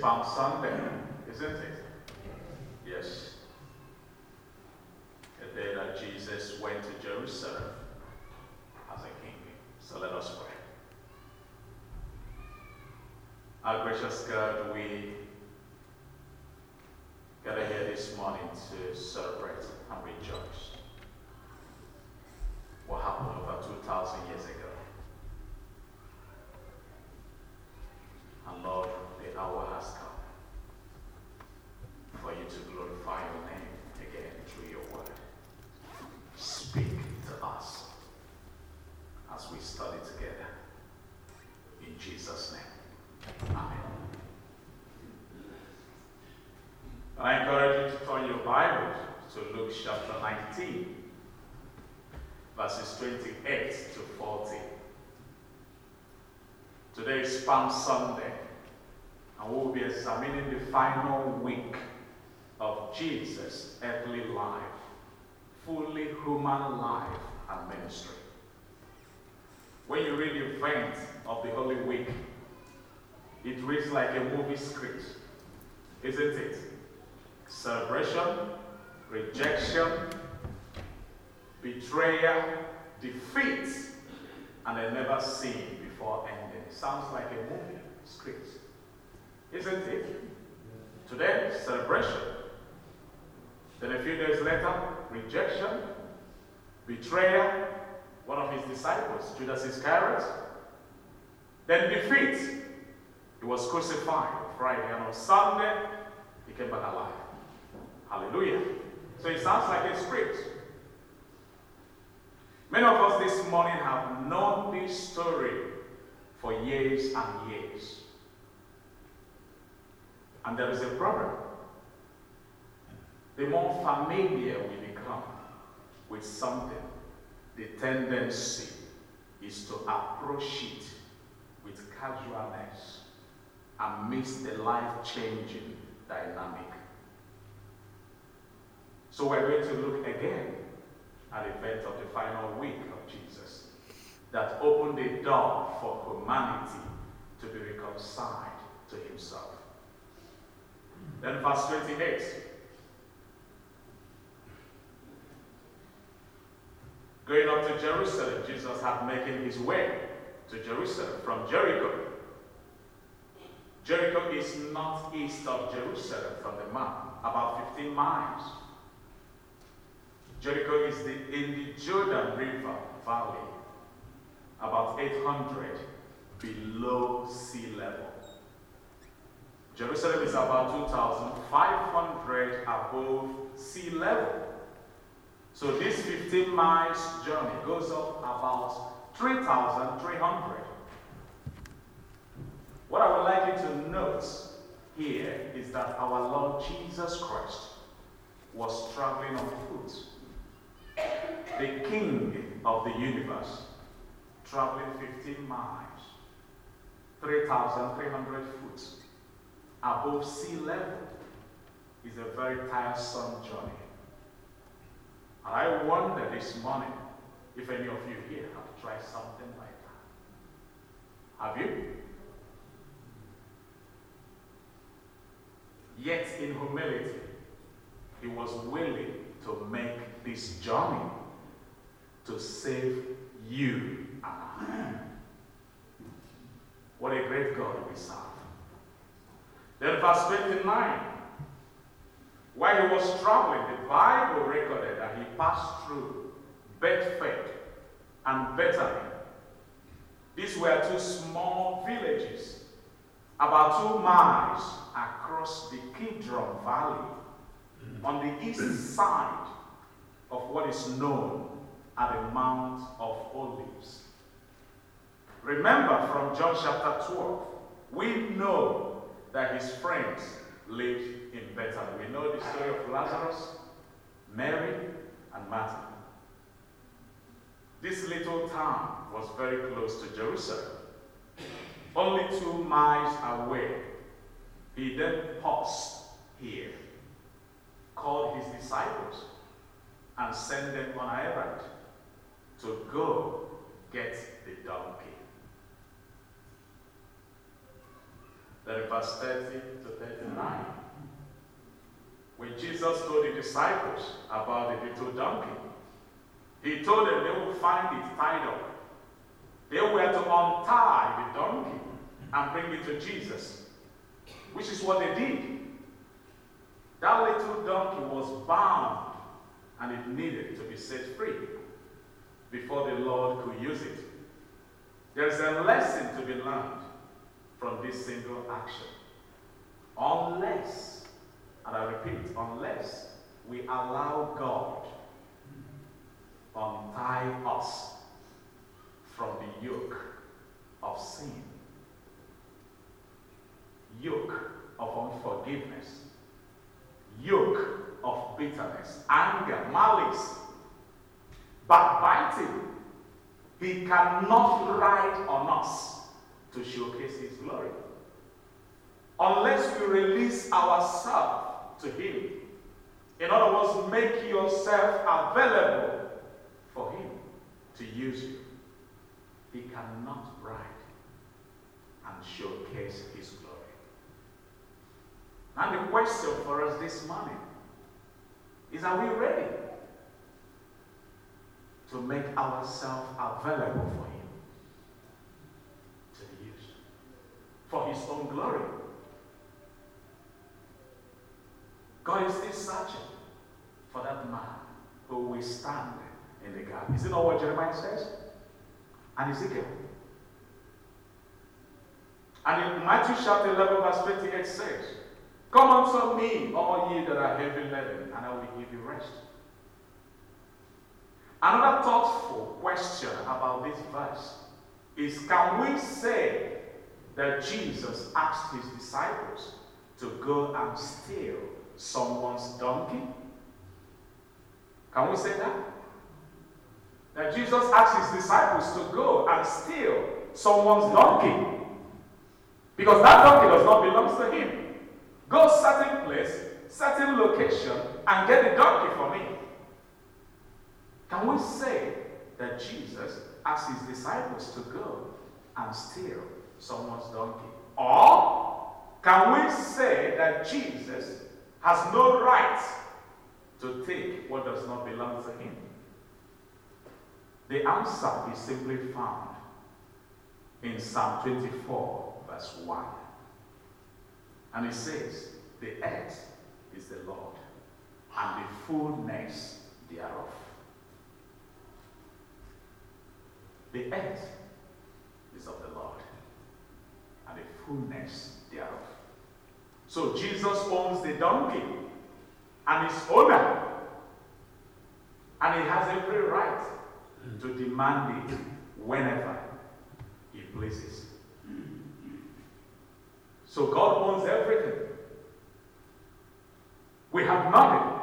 Palm Sunday, isn't it? Yes. The day that Jesus went to Jerusalem as a king. So let us pray. Our gracious God, we gather here this morning to celebrate and rejoice what happened over 2,000 years ago. And Lord, the hour has come for you to glorify your name again through your word. Speak to us as we study together. In Jesus' name. Amen. I encourage you to turn your Bible to Luke chapter 19, verses 28 to 40. Today is Palm Sunday, and we'll be examining the final week of Jesus' earthly life, fully human life and ministry. When you read the event of the Holy Week, it reads like a movie script, isn't it? Celebration, rejection, betrayal, defeat, and a never seen before ending. Sounds like a movie script, isn't it? Today, celebration. Then a few days later, rejection, betrayal, one of his disciples, Judas Iscariot. Then defeat. He was crucified Friday, and on Sunday, he came back alive. Hallelujah. So it sounds like a script. Many of us this morning have known this story for years and years. And there is a problem. The more familiar we become with something, the tendency is to approach it with casualness and miss the life changing dynamic. So we're going to look again at the event of the final week of Jesus that opened the door for humanity to be reconciled to himself. Then, verse 28. Going up to Jerusalem, Jesus had making his way to Jerusalem from Jericho. Jericho is northeast of Jerusalem from the map, about 15 miles. Jericho is the, in the Jordan River Valley, about 800 below sea level. Jerusalem is about 2,500 above sea level. So this 15 miles journey goes up about 3,300. What I would like you to note here is that our Lord Jesus Christ was traveling on foot. The King of the universe, traveling 15 miles, 3,300 feet above sea level, is a very tiresome journey. And I wonder this morning if any of you here have tried something like that. Have you? Yet in humility, he was willing to make this journey to save you. What a great God we serve. Then, verse 29. While he was traveling, the Bible recorded that he passed through Bethphage and Bethany. These were two small villages, about two miles across the Kidron Valley, on the east side of what is known as the Mount of Olives. Remember from John chapter 12, we know that his friends lived in Bethany. We know the story of Lazarus, Mary, and Martha. This little town was very close to Jerusalem, only two miles away. He then paused here, called his disciples, and sent them on an errand to go get the donkey. Then in verse 30 to 39, when Jesus told the disciples about the little donkey, he told them they would find it tied up. They were to untie the donkey and bring it to Jesus, which is what they did. That little donkey was bound and it needed to be set free before the Lord could use it. There's a lesson to be learned from this single action. Unless, and I repeat, unless we allow God to untie us from the yoke of sin, yoke of unforgiveness, yoke of bitterness, anger, malice, backbiting. He cannot ride on us to showcase His glory. Unless we release ourselves to Him. In other words, make yourself available for Him to use you. He cannot ride and showcase His glory. And the question for us this morning is are we ready to make ourselves available for Him to be used for His own glory? God is still searching for that man who will stand in the gap. Is it not what Jeremiah says? And Ezekiel. And in Matthew chapter 11, verse 28 says, Come unto me, all ye that are heavy laden, and I will give you rest. Another thoughtful question about this verse is can we say that Jesus asked his disciples to go and steal someone's donkey? Can we say that? That Jesus asked his disciples to go and steal someone's donkey. Because that donkey does not belong to him. Go certain place, certain location, and get the donkey for me. Can we say that Jesus asked his disciples to go and steal someone's donkey? Or can we say that Jesus has no right to take what does not belong to him? The answer is simply found in Psalm 24, verse 1. And it says, The earth is the Lord, and the fullness thereof. The earth is of the Lord, and the thereof. So Jesus owns the donkey and his owner, and he has every right to demand it whenever he pleases. So God owns everything. We have nothing.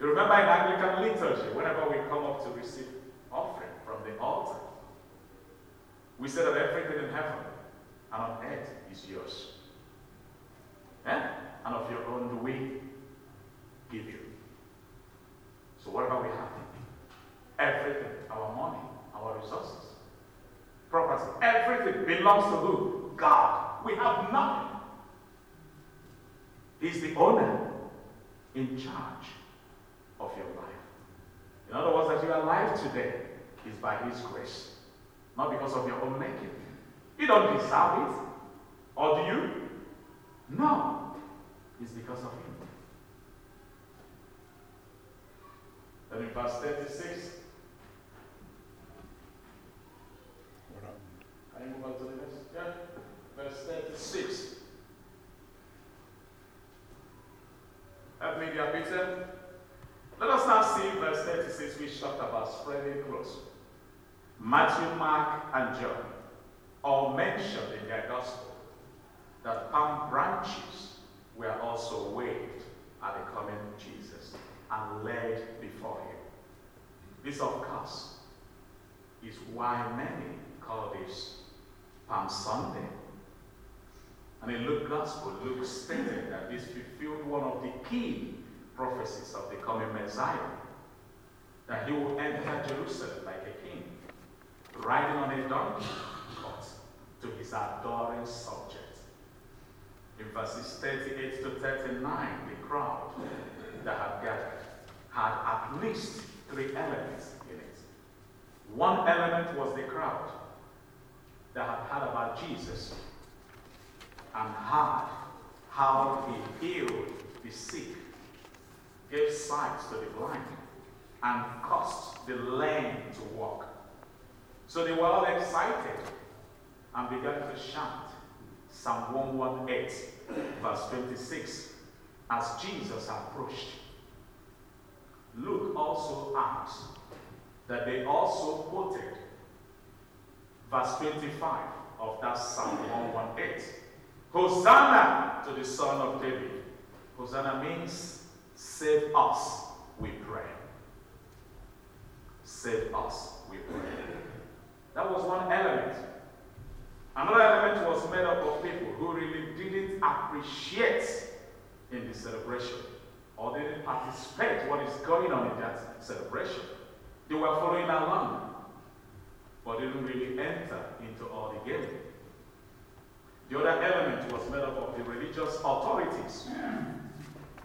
You remember in Anglican liturgy, whenever we come up to receive offering from the altar, we say that everything in heaven and on earth is yours. Eh? And of your own do we give you. So whatever we have, everything, our money, our resources, property, everything belongs to who? God. We have nothing. He's the owner in charge of your life. In other words, that you are alive today is by His grace, not because of your own making. You don't deserve it. Or do you? No. It's because of Him. Then in verse 36, can you move on to the next? Yeah. Verse 36. Have me there, Peter. Let us now see verse 36, which talked about spreading clothes. Matthew, Mark, and John all mentioned in their gospel that palm branches were also waved at the coming of Jesus and laid before him. This, of course, is why many call this Palm Sunday. And in Luke Gospel, Luke stated that this fulfilled one of the key prophecies of the coming Messiah. That he will enter Jerusalem like a king, riding on a donkey, to his adoring subjects, In verses 38 to 39, the crowd that had gathered had at least three elements in it. One element was the crowd that had heard about Jesus and heard how he healed the sick, gave sight to the blind, and caused the lame to walk. So they were all excited and began to chant Psalm 118, verse 26, as Jesus approached. Luke also adds that they also quoted verse 25 of that Psalm 118. Hosanna to the Son of David. Hosanna means save us, we pray. Save us, we pray. That was one element. Another element was made up of people who really didn't appreciate in the celebration or didn't participate what is going on in that celebration. They were following along, but didn't really enter into all the game. The other element was made up of the religious authorities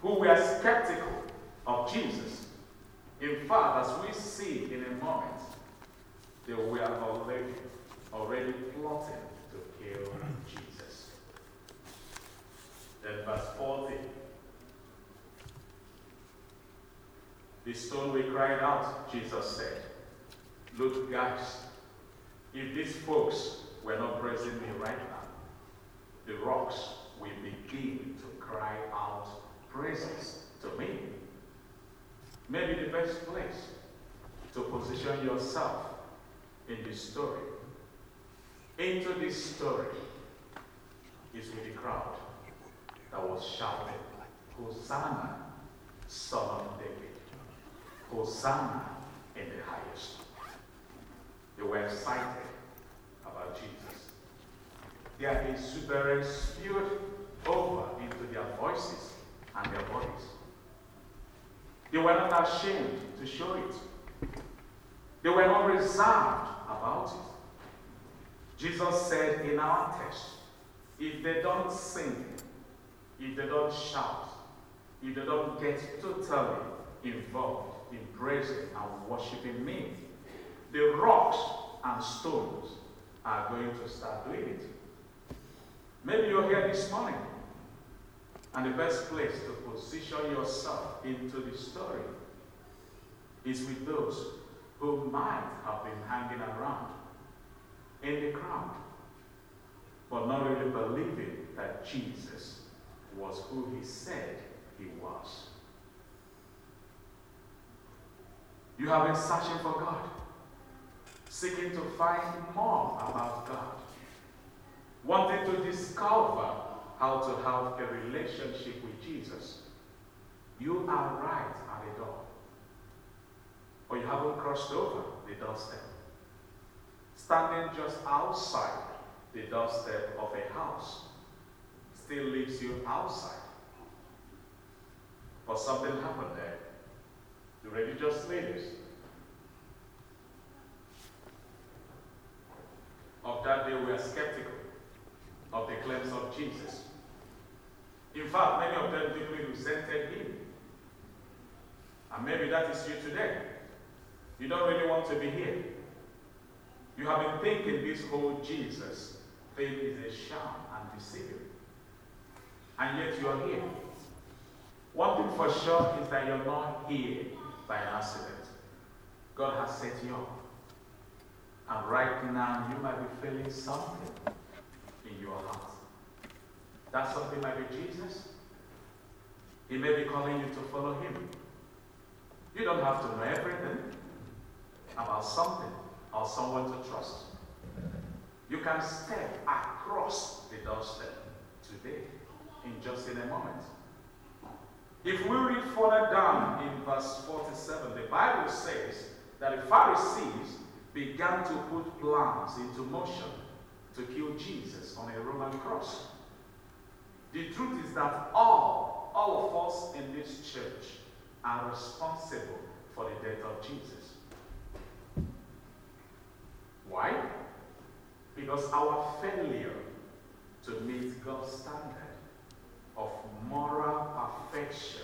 who were skeptical of Jesus. In fact, as we see in a moment, they were already, already plotting kill Jesus. Then verse 40. The stone we cried out, Jesus said. Look, guys, if these folks were not praising me right now, the rocks will begin to cry out praises to me. Maybe the best place to position yourself in this story, into this story, is with the crowd that was shouting, Hosanna, Son of David. Hosanna in the highest. They were excited about Jesus. Their exuberance spewed over into their voices and their bodies. They were not ashamed to show it. They were not reserved. Jesus said in our text, if they don't sing, if they don't shout, if they don't get totally involved in praising and worshiping me, the rocks and stones are going to start doing it. Maybe you're here this morning, and the best place to position yourself into the story is with those who might have been hanging around in the crowd, but not really believing that Jesus was who he said he was. You have been searching for God, seeking to find more about God, wanting to discover how to have a relationship with Jesus. You are right at the door, but you haven't crossed over the doorstep. Standing just outside the doorstep of a house still leaves you outside. But something happened there the religious leaders of that day were skeptical of the claims of Jesus. In fact, many of them deeply resented him. And maybe that is you today. You don't really want to be here. You have been thinking this whole Jesus thing is a sham and deceiving. And yet you are here. One thing for sure is that you're not here by accident. God has set you up. And right now, you might be feeling something in your heart. That something might be Jesus. He may be calling you to follow him. You don't have to know everything about something someone to trust. You can step across the doorstep today in just in a moment. If we read further down in verse 47, the Bible says that the Pharisees began to put plans into motion to kill Jesus on a Roman cross. The truth is that all, all of us in this church are responsible for the death of Jesus. Why? Because our failure to meet God's standard of moral perfection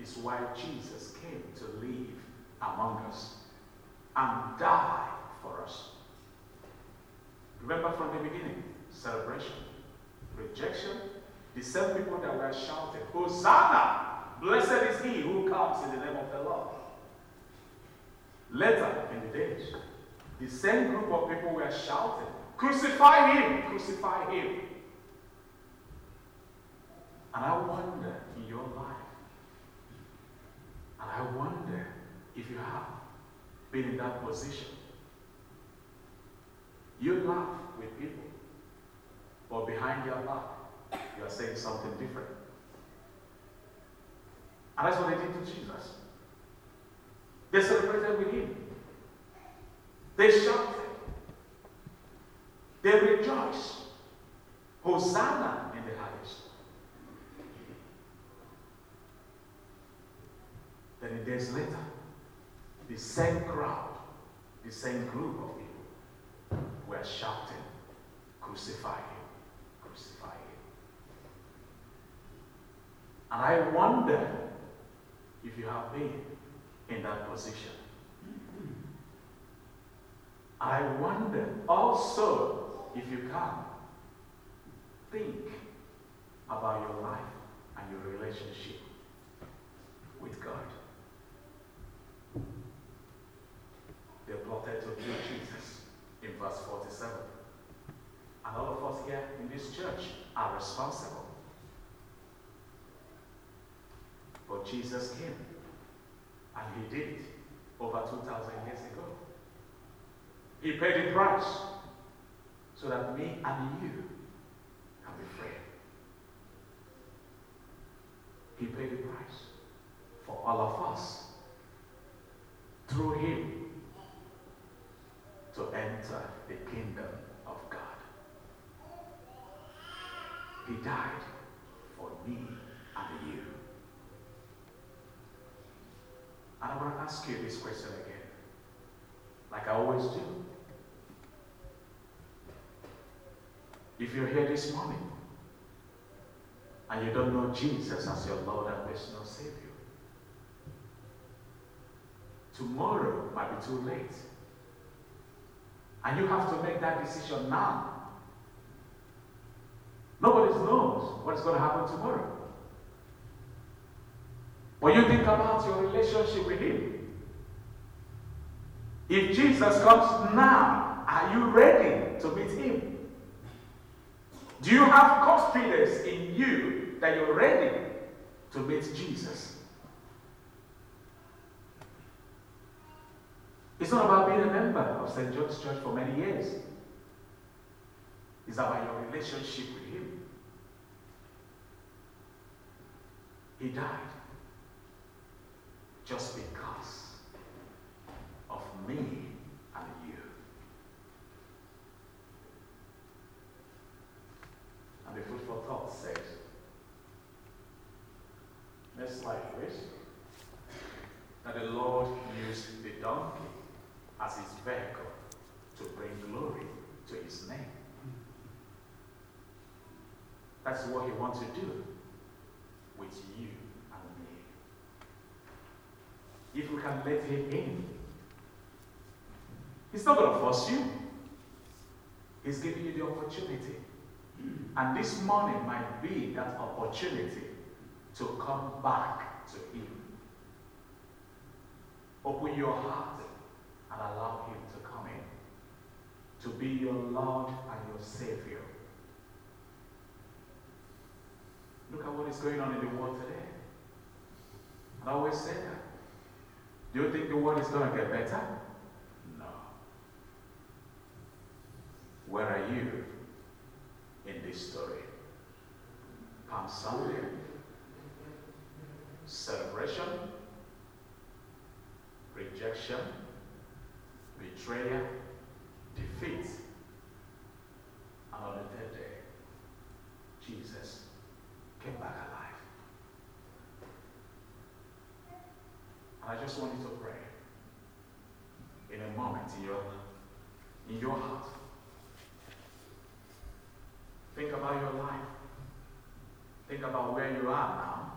is why Jesus came to live among us and die for us. Remember from the beginning celebration, rejection, the same people that were shouting, Hosanna! Blessed is he who comes in the name of the Lord. Later in the days, the same group of people were shouting, Crucify him! Crucify him! And I wonder in your life, and I wonder if you have been in that position. You laugh with people, but behind your laugh, you are saying something different. And that's what they did to Jesus. They celebrated with him. They shouted. They rejoiced. Hosanna in the highest. Then days later, the same crowd, the same group of people were shouting, Crucify him, crucify him. And I wonder if you have been in that position. I wonder also if you can think about your life and your relationship with God. They plotted to kill Jesus in verse 47. And all of us here in this church are responsible. But Jesus came, and he did it over 2,000 years ago. He paid the price so that me and you can be free. He paid the price for all of us through him to enter the kingdom of God. He died for me and you. And I want to ask you this question again, like I always do. If you're here this morning and you don't know Jesus as your Lord and personal Savior, tomorrow might be too late. And you have to make that decision now. Nobody knows what's going to happen tomorrow. When you think about your relationship with Him, if Jesus comes now, are you ready to meet Him? Do you have confidence in you that you're ready to meet Jesus? It's not about being a member of St. John's Church for many years. It's about your relationship with Him. He died just because of me and you. And the food for thought says, slide please, that the Lord used the donkey as his vehicle to bring glory to his name. That's what he wants to do with you and me. if we can let Him in. He's not going to force you, He's giving you the opportunity. And this morning might be that opportunity to come back to Him. Open your heart and allow Him to come in, to be your Lord and your Savior. Look at what is going on in the world today. I always say that. Do you think the world is going to get better? No. Where are you in this story? Come Sunday. Celebration. Rejection. Betrayal. Defeat. And on the third day, Jesus came back alive. I just want you to pray in a moment in your, in your heart. Think about your life. Think about where you are now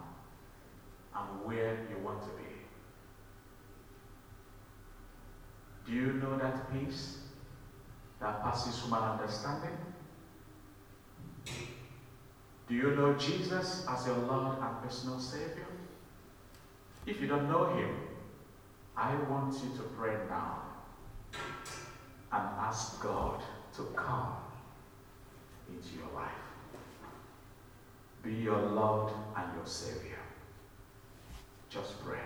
and where you want to be. Do you know that peace that passes human understanding? Do you know Jesus as your Lord and personal Savior? If you don't know Him, I want you to pray now and ask God to come into your life. Be your Lord and your Savior. Just pray.